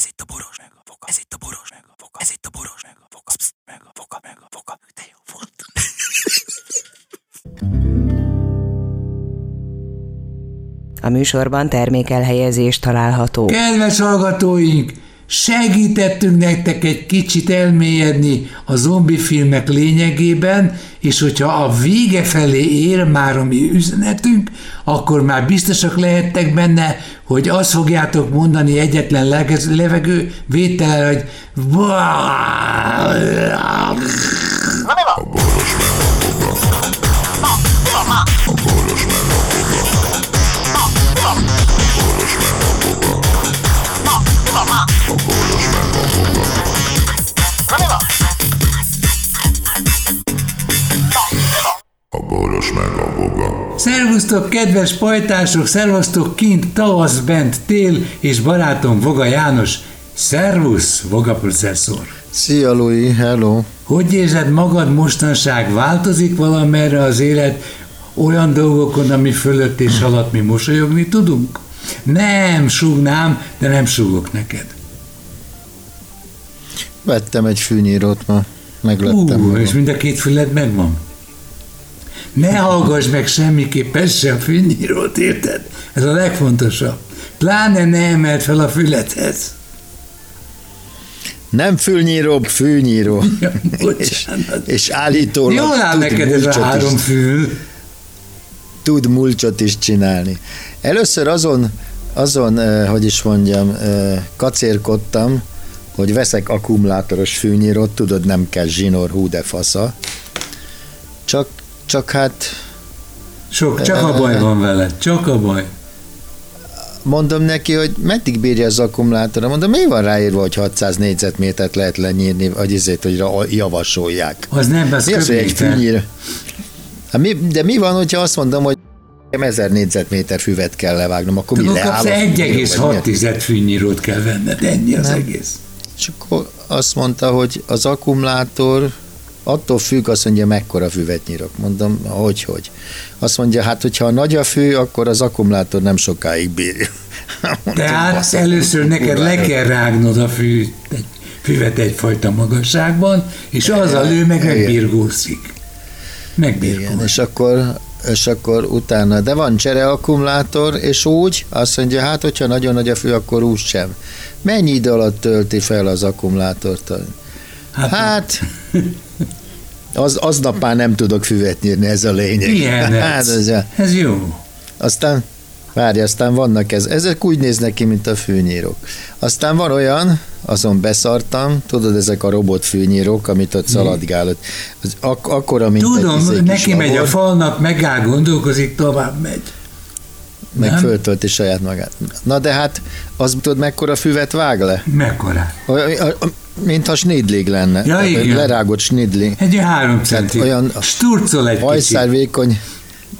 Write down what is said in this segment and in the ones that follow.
Ez itt a boros, meg a foka. Ez itt a boros, meg a foka. Ez itt a boros, meg a foka. Psz, meg a foka, meg a foka. De jó volt. A műsorban termékelhelyezés található. Kedves hallgatóink, segítettünk nektek egy kicsit elmélyedni a zombi filmek lényegében, és hogyha a vége felé ér már a mi üzenetünk, akkor már biztosak lehettek benne, hogy azt fogjátok mondani egyetlen levegő vétel, hogy Szervusztok, kedves pajtások, szervusztok kint, tavasz, bent, tél, és barátom Voga János. Szervusz, Voga processzor. Szia, Louis, hello. Hogy érzed magad mostanság? Változik valamerre az élet olyan dolgokon, ami fölött és alatt mi mosolyogni tudunk? Nem, súgnám, de nem súgok neked. Vettem egy fűnyírót ma, meglettem. Ú, és mind a két füled megvan? Ne hallgass meg semmiképpen sem fűnyírót, érted? Ez a legfontosabb. Pláne ne emelt fel a fülethez. Nem fülnyíró, fűnyíró. Ja, és, és állítólag Jól áll neked ez a három is, fül. Tud mulcsot is csinálni. Először azon, azon, hogy is mondjam, kacérkodtam, hogy veszek akkumulátoros fűnyírót, tudod, nem kell zsinór, hú de fasza. Csak csak hát... Sok, csak a baj van vele, csak a baj. Mondom neki, hogy meddig bírja az akkumulátor, mondom, mi van ráírva, hogy 600 négyzetmétert lehet lenyírni, vagy ezért, hogy javasolják. Az nem, az, az egy fűnyír. Hát mi, de mi van, hogyha azt mondom, hogy 1000 négyzetméter füvet kell levágnom, akkor mi leáll? 1,6 fűnyírót kell venned, ennyi az nem. egész. És akkor azt mondta, hogy az akkumulátor attól függ, azt mondja, mekkora füvet nyírok. Mondom, hogy, hogy. Azt mondja, hát hogyha nagy a fű, akkor az akkumulátor nem sokáig bírja. Tehát először neked le kell rágnod a fű, egy füvet egyfajta magasságban, és az a lő meg megbirgózik. Megbirgózik. És akkor, és akkor utána, de van csere akkumulátor, és úgy, azt mondja, hát hogyha nagyon nagy a fű, akkor úgy sem. Mennyi idő alatt tölti fel az akkumulátort? Hát, hát az, aznap már nem tudok füvet nyírni, ez a lényeg. Igen, hát, ez, a, ez jó. Aztán, várj, aztán vannak ez, ezek úgy néznek ki, mint a fűnyírók. Aztán van olyan, azon beszartam, tudod, ezek a robot fűnyírók, amit ott szaladgál. Az ak- akkora, mint Tudom, egy neki megy a falnak, megáll, gondolkozik, tovább megy. Meg nem? föltölti saját magát. Na de hát, az tudod, mekkora füvet vág le? Mekkora? Mintha snidlig lenne. Ja, igen. Lerágott snidli. Egy három centi. olyan Sturcol egy hajszárvékony,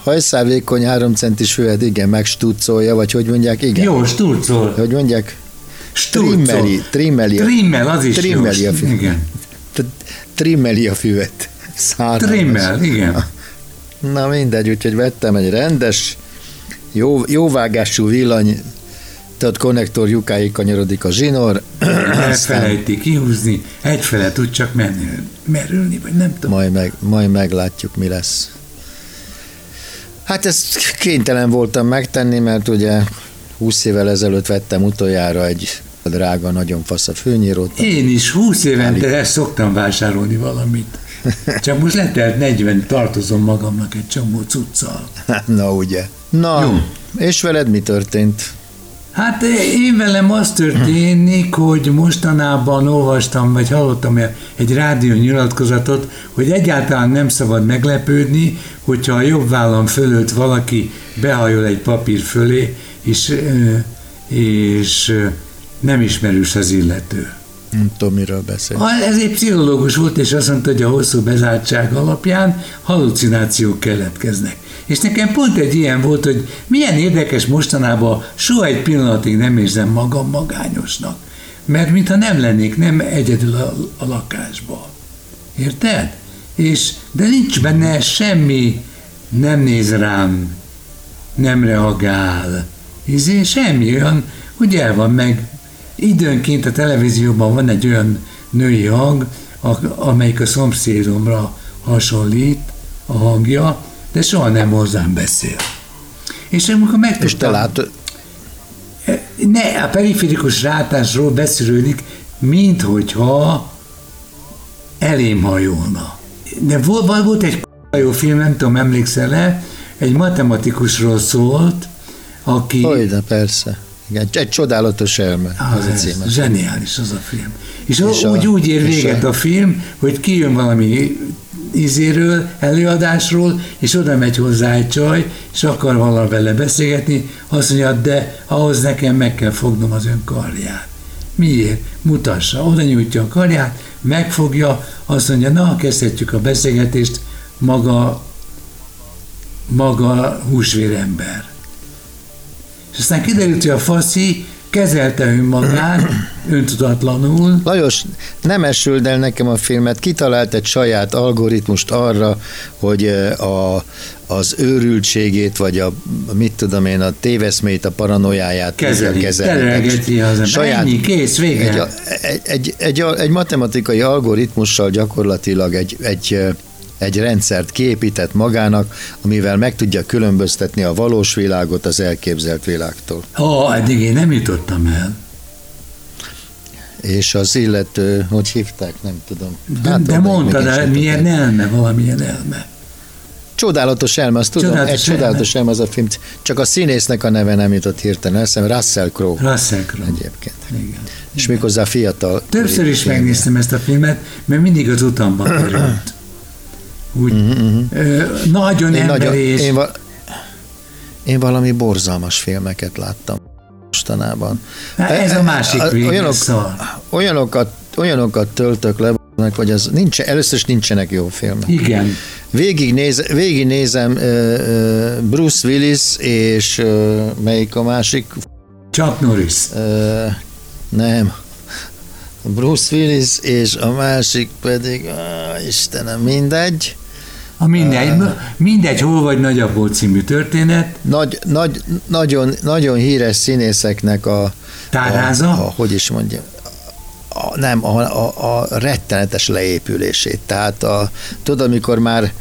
hajszárvékony három centis füvet, igen, meg stuccolja, vagy hogy mondják, igen. Jó, sturcol. Hogy mondják? Trimmeli, trimmeli. Trimmel, az is trimmeli jó. A füvet. Igen. Trimmeli a füvet. Szárnalmas. Trimmel, igen. Na mindegy, úgyhogy vettem egy rendes, jó, jóvágású villany tehát konnektor lyukáig kanyarodik a zsinór. Elfelejti kihúzni, egyfele tud csak menni, merülni, vagy nem tudom. Majd, meg, majd meglátjuk, mi lesz. Hát ezt kénytelen voltam megtenni, mert ugye 20 évvel ezelőtt vettem utoljára egy drága, nagyon fasz a főnyírót. Én is 20 évente ezt szoktam vásárolni valamit. Csak most letelt 40, tartozom magamnak egy csomó cuccal. Na ugye. Na, Jó. és veled mi történt? Hát én velem az történik, hogy mostanában olvastam, vagy hallottam egy rádió nyilatkozatot, hogy egyáltalán nem szabad meglepődni, hogyha a jobb vállam fölött valaki behajol egy papír fölé, és, és nem ismerős az illető. Nem tudom, miről beszél. Ez egy pszichológus volt, és azt mondta, hogy a hosszú bezártság alapján halucinációk keletkeznek. És nekem pont egy ilyen volt, hogy milyen érdekes mostanában soha egy pillanatig nem érzem magam magányosnak. Mert mintha nem lennék, nem egyedül a, a lakásban. Érted? És, de nincs benne semmi, nem néz rám, nem reagál. Izé, semmi olyan, hogy el van meg időnként a televízióban van egy olyan női hang, amelyik a szomszédomra hasonlít, a hangja, de soha nem hozzám beszél. És amikor megtudtam... És te látod, Ne, a periférikus rátásról beszűrődik, minthogyha elém hajolna. De volt, volt egy jó film, nem tudom, emlékszel-e, egy matematikusról szólt, aki... hogy de persze. Igen, egy csodálatos elme, Ah, az a címe. Zseniális az a film. És, És a- úgy, úgy ér véget a- a film, hogy kijön valami izéről, előadásról, és oda megy hozzá egy csaj, és akar valami vele beszélgetni, azt mondja, de ahhoz nekem meg kell fognom az ön karját. Miért? Mutassa. Oda nyújtja a karját, megfogja, azt mondja, na, kezdhetjük a beszélgetést, maga, maga húsvérember. És aztán kiderült, hogy a faszi kezelte önmagát, öntudatlanul, Lajos, nem esült el nekem a filmet, kitalált egy saját algoritmust arra, hogy eh, a, az őrültségét, vagy a, mit tudom én, a téveszmét, a paranoiáját kezeli, kezelni. az. Saját- Ennyi, kész, vége. Egy, egy, egy, egy, egy matematikai algoritmussal gyakorlatilag egy, egy, eh, egy rendszert kiépített magának, amivel meg tudja különböztetni a valós világot az elképzelt világtól. Ó, eddig én nem jutottam el. És az illető, hogy hívták, nem tudom. De, Hát, de mondtad, el, milyen elme, valamilyen elme. Csodálatos elme, azt tudom, Csodálatos egy csodálatos elme az a film, csak a színésznek a neve nem jutott hirtelen, eszem Russell Crowe Russell Crowe. egyébként. Igen. És méghozzá fiatal. Többször is filmje. megnéztem ezt a filmet, mert mindig az utamban került. Úgy, ö, nagyon Én, nagyon, emberi és én, va, én valami borzalmas filmeket láttam mostanában. Hát ez a másik olyanok, olyanokat, olyanokat töltök le, hogy az nincs, először is nincsenek jó filmek. Igen. Végignéz, végignézem uh, Bruce Willis és uh, melyik a másik? Chuck Norris. Uh, nem. Bruce Willis és a másik pedig, uh, Istenem, mindegy. A mindegy, mindegy, hol vagy nagyapó című történet, Nagy, nagy, nagyon, nagyon híres színészeknek a, Tárháza? a, a hogy is mondjam, a, nem, a, a, a rettenetes leépülését. Tehát a, tudod, amikor már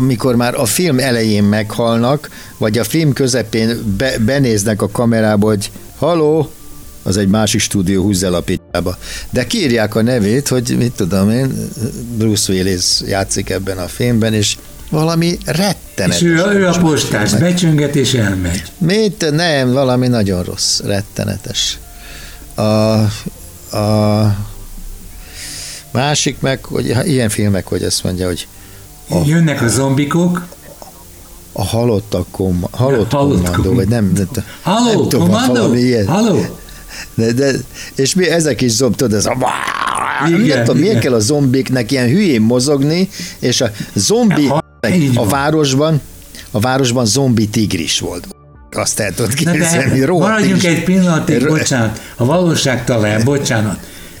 mikor már a film elején meghalnak, vagy a film közepén be, benéznek a kamerába, hogy haló, az egy másik stúdió, húzz el a pityába. De kírják a nevét, hogy mit tudom én, Bruce Willis játszik ebben a filmben, és valami rettenetes. és ő, ő a postás, becsönget és elmegy. Mit? Nem, valami nagyon rossz, rettenetes. A, a másik meg, hogy ilyen filmek, hogy azt mondja, hogy Oh. Jönnek a zombikok, a halottak kom, halott, Halott kommandó, kom- vagy nem, nem, Halló, nem tudom, kommandó? valami ilyen. Halló? De, de, és mi, ezek is zomb, tudod, ez a... Igen, nem tudom, miért kell a zombiknek ilyen hülyén mozogni, és a zombi Ha- így a városban, a városban zombi tigris volt. Azt el tudod képzelni, maradjunk egy pillanatig, Ro- bocsánat, a valóság talán, bocsánat.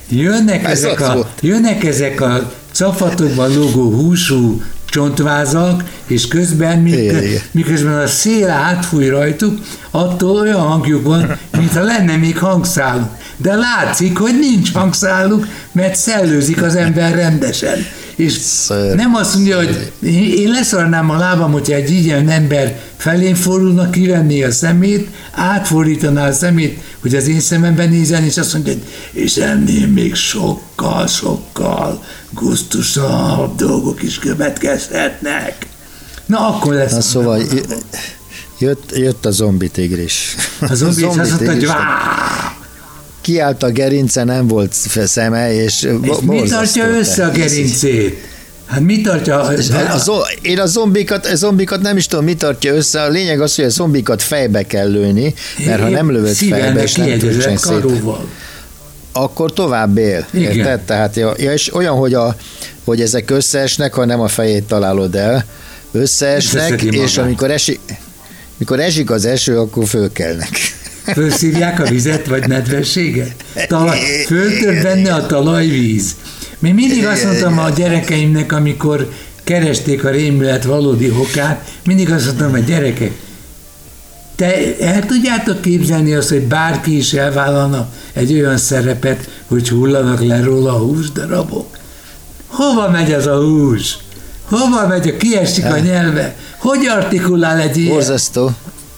Jönnek Ez ezek, a, jönnek ezek a cafatokban lógó húsú csontvázak, és közben, mik, miközben a szél átfúj rajtuk, attól olyan hangjuk van, mintha lenne még hangszáluk. De látszik, hogy nincs hangszáluk, mert szellőzik az ember rendesen. És Szörnyű. nem azt mondja, hogy én leszarnám a lábam, hogyha egy ilyen ember felén fordulna, kivenné a szemét, átfordítaná a szemét, hogy az én szememben nézzen, és azt mondja, hogy és ennél még sokkal, sokkal gusztusabb dolgok is következhetnek. Na, akkor lesz. Na szóval jött, jött a zombi tigris. a zombi, és azt mondta, hogy! Kiállt a gerince, nem volt szeme, és, és mi tartja össze a gerincét? Hát mi tartja? A, a, én a zombikat, a zombikat nem is tudom, mi tartja össze. A lényeg az, hogy a zombikat fejbe kell lőni, mert ha nem lövöd fejbe, és nem szét, karóval. akkor tovább él. Igen. Érted? Tehát, ja, és olyan, hogy, a, hogy ezek összeesnek, ha nem a fejét találod el, összeesnek, és amikor esik, mikor esik az eső, akkor fölkelnek. Fölszívják a vizet, vagy nedvességet? Talaj, föltör benne a talajvíz. Még mindig azt mondtam a gyerekeimnek, amikor keresték a rémület valódi okát, mindig azt mondtam, hogy gyerekek, te el tudjátok képzelni azt, hogy bárki is elvállalna egy olyan szerepet, hogy hullanak le róla a húsdarabok? Hova megy ez a hús? Hova megy, a kiesik a nyelve? Hogy artikulál egy ilyen? Borzasztó.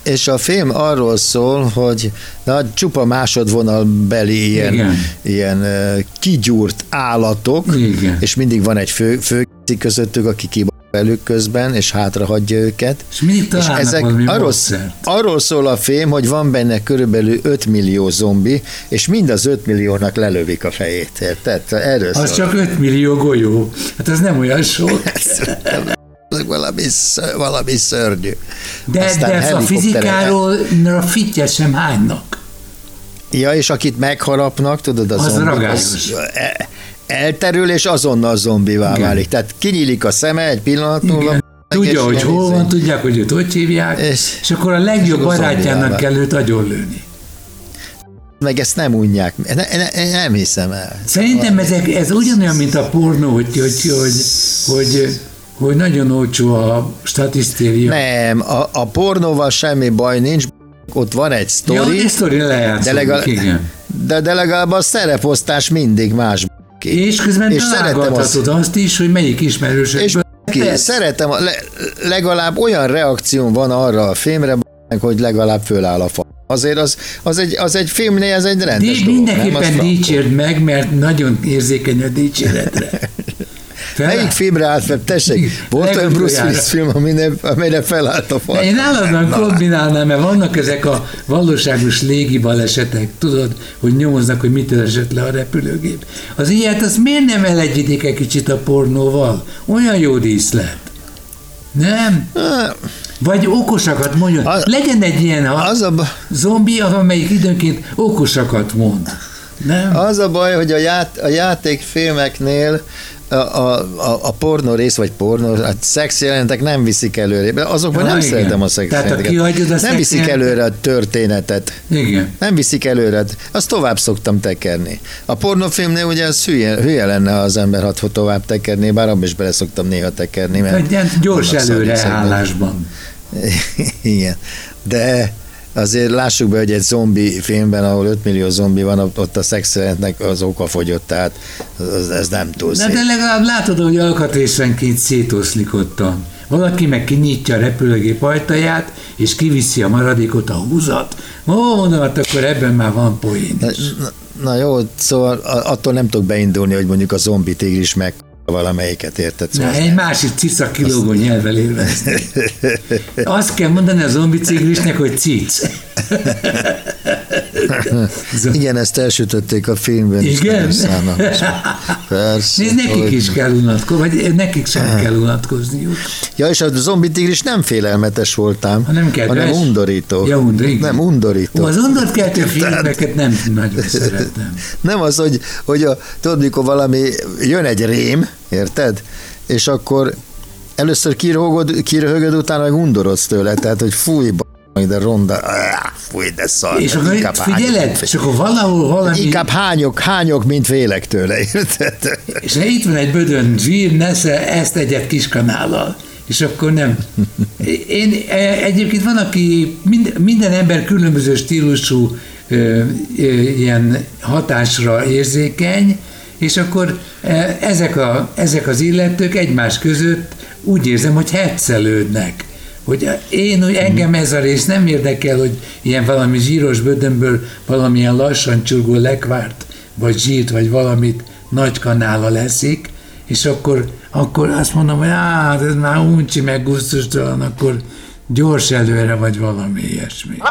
És a film arról szól, hogy na, csupa másodvonalbeli ilyen, Igen. ilyen uh, kigyúrt állatok, Igen. és mindig van egy fő, fő közöttük, aki kib velük közben, és hátra hagyja őket. És mindig találnak valami arról, arról szól a film, hogy van benne körülbelül 5 millió zombi, és mind az 5 milliónak lelövik a fejét, érted? Erről Az szól. csak 5 millió golyó. Hát ez nem olyan sok. valami, valami szörnyű. De, Aztán de ezt a fizikáról a fittyet sem hánynak. Ja, és akit megharapnak, tudod, az, Az zombi, ragályos. e- elterül, és azonnal zombivá Igen. válik. Tehát kinyílik a szeme egy pillanat múlva. Tudja, hogy hol van, tudják, hogy őt hogy hívják, és, És- akkor a legjobb barátjának kell őt agyonlőni. Meg ezt nem unják. Ne, ne, nem hiszem el. Szerintem ezek, ez ugyanolyan, mint a pornó, hogy, hogy, hogy, hogy, hogy nagyon olcsó a statisztéria. Nem, a, a pornóval semmi baj nincs, ott van egy Ja, sztori, egy sztori de, lejátszódik, legalább, igen. de, de legalább a szereposztás mindig más. ki. És közben És és szeretem találgathatod azt is, hogy melyik És ismerősökből. ki, Persze. szeretem, le, legalább olyan reakció van arra a filmre, hogy legalább föláll a fa. Azért az, az, egy, az egy filmnél, ez egy rendes Di- dolog, mindenképpen dicsérd meg, mert nagyon érzékeny a dicséretre. Fel- Melyik filmre állt fel? Tessék, volt olyan Bruce. Willis film, amire, amire felállt a fa. Én állandóan kombinálnám, mert vannak ezek a valóságos légi balesetek, tudod, hogy nyomoznak, hogy mitől esett le a repülőgép. Az ilyet, az miért nem elegyítik egy kicsit a pornóval? Olyan jó díszlet. Nem? Vagy okosakat mondjon. A- Legyen egy ilyen ha Az a, ba- zombi, amelyik időnként okosakat mond. Nem? az a baj, hogy a, ját, a játékfilmeknél a, a, a, a pornó rész, vagy pornó, a szex jelentek nem viszik előre. Azokban Ja, nem igen. szeretem a szex Tehát, kihagyod a Nem szex viszik jelentet- előre a történetet. Igen. Nem viszik előre, azt tovább szoktam tekerni. A pornófilmnél ugye az hülye, hülye lenne, ha az ember hat tovább tekerni, bár abban is bele szoktam néha tekerni. Mert gyors szerintem. előreállásban. Igen. De azért lássuk be, hogy egy zombi filmben, ahol 5 millió zombi van, ott a szexjelentnek az oka fogyott, tehát az, ez nem túl De, szép. de legalább látod, hogy alkatrészenként szétoszlik ottan. Valaki meg kinyitja a repülőgép ajtaját, és kiviszi a maradékot a húzat. Ó, mondom, hát akkor ebben már van poén Na, is. na, na jó, szóval a- attól nem tudok beindulni, hogy mondjuk a zombi tigris meg valamelyiket érted. Na, Szóval egy másik cica kilógó nyelvvel érvezni. Azt kell mondani a zombi cigrisnek, hogy cic. Igen, ezt elsütötték a filmben is. Igen? szánalmas. Persze. Nézd, nekik hogy- is kell unatkozni, vagy nekik sem kell unatkozniuk. Ja, és a zombi tigris nem félelmetes voltám, Hanem kedves. hanem undorító. Ja, undor, igen. Nem, undorító. Ó, az undorkeltő filmeket nem nagyon szeretem. Nem az, hogy, hogy a, tudod, mikor valami, jön egy rém, érted? És akkor először kiröhögöd, kiröhögöd utána meg undorodsz tőle, tehát, hogy fúj, de ronda, áh, fúj, de szar. És akkor inkább hányok, figyeled, mint és akkor valahol valami... Inkább hányok, hányok, mint félek tőle, érted? És ha itt van egy bödön zsír, nesze ezt egyet kiskanállal. És akkor nem. Én e, egyébként van, aki mind, minden ember különböző stílusú ö, ö, ilyen hatásra érzékeny, és akkor e, ezek, a, ezek az illetők egymás között úgy érzem, hogy hetszelődnek. Hogy én, hogy engem ez a rész nem érdekel, hogy ilyen valami zsíros bödönből valamilyen lassan csurgó lekvárt, vagy zsírt, vagy valamit nagy kanála leszik, és akkor, akkor azt mondom, hogy hát ez már uncsi, meg gusztustalan, akkor gyors előre, vagy valami ilyesmi. A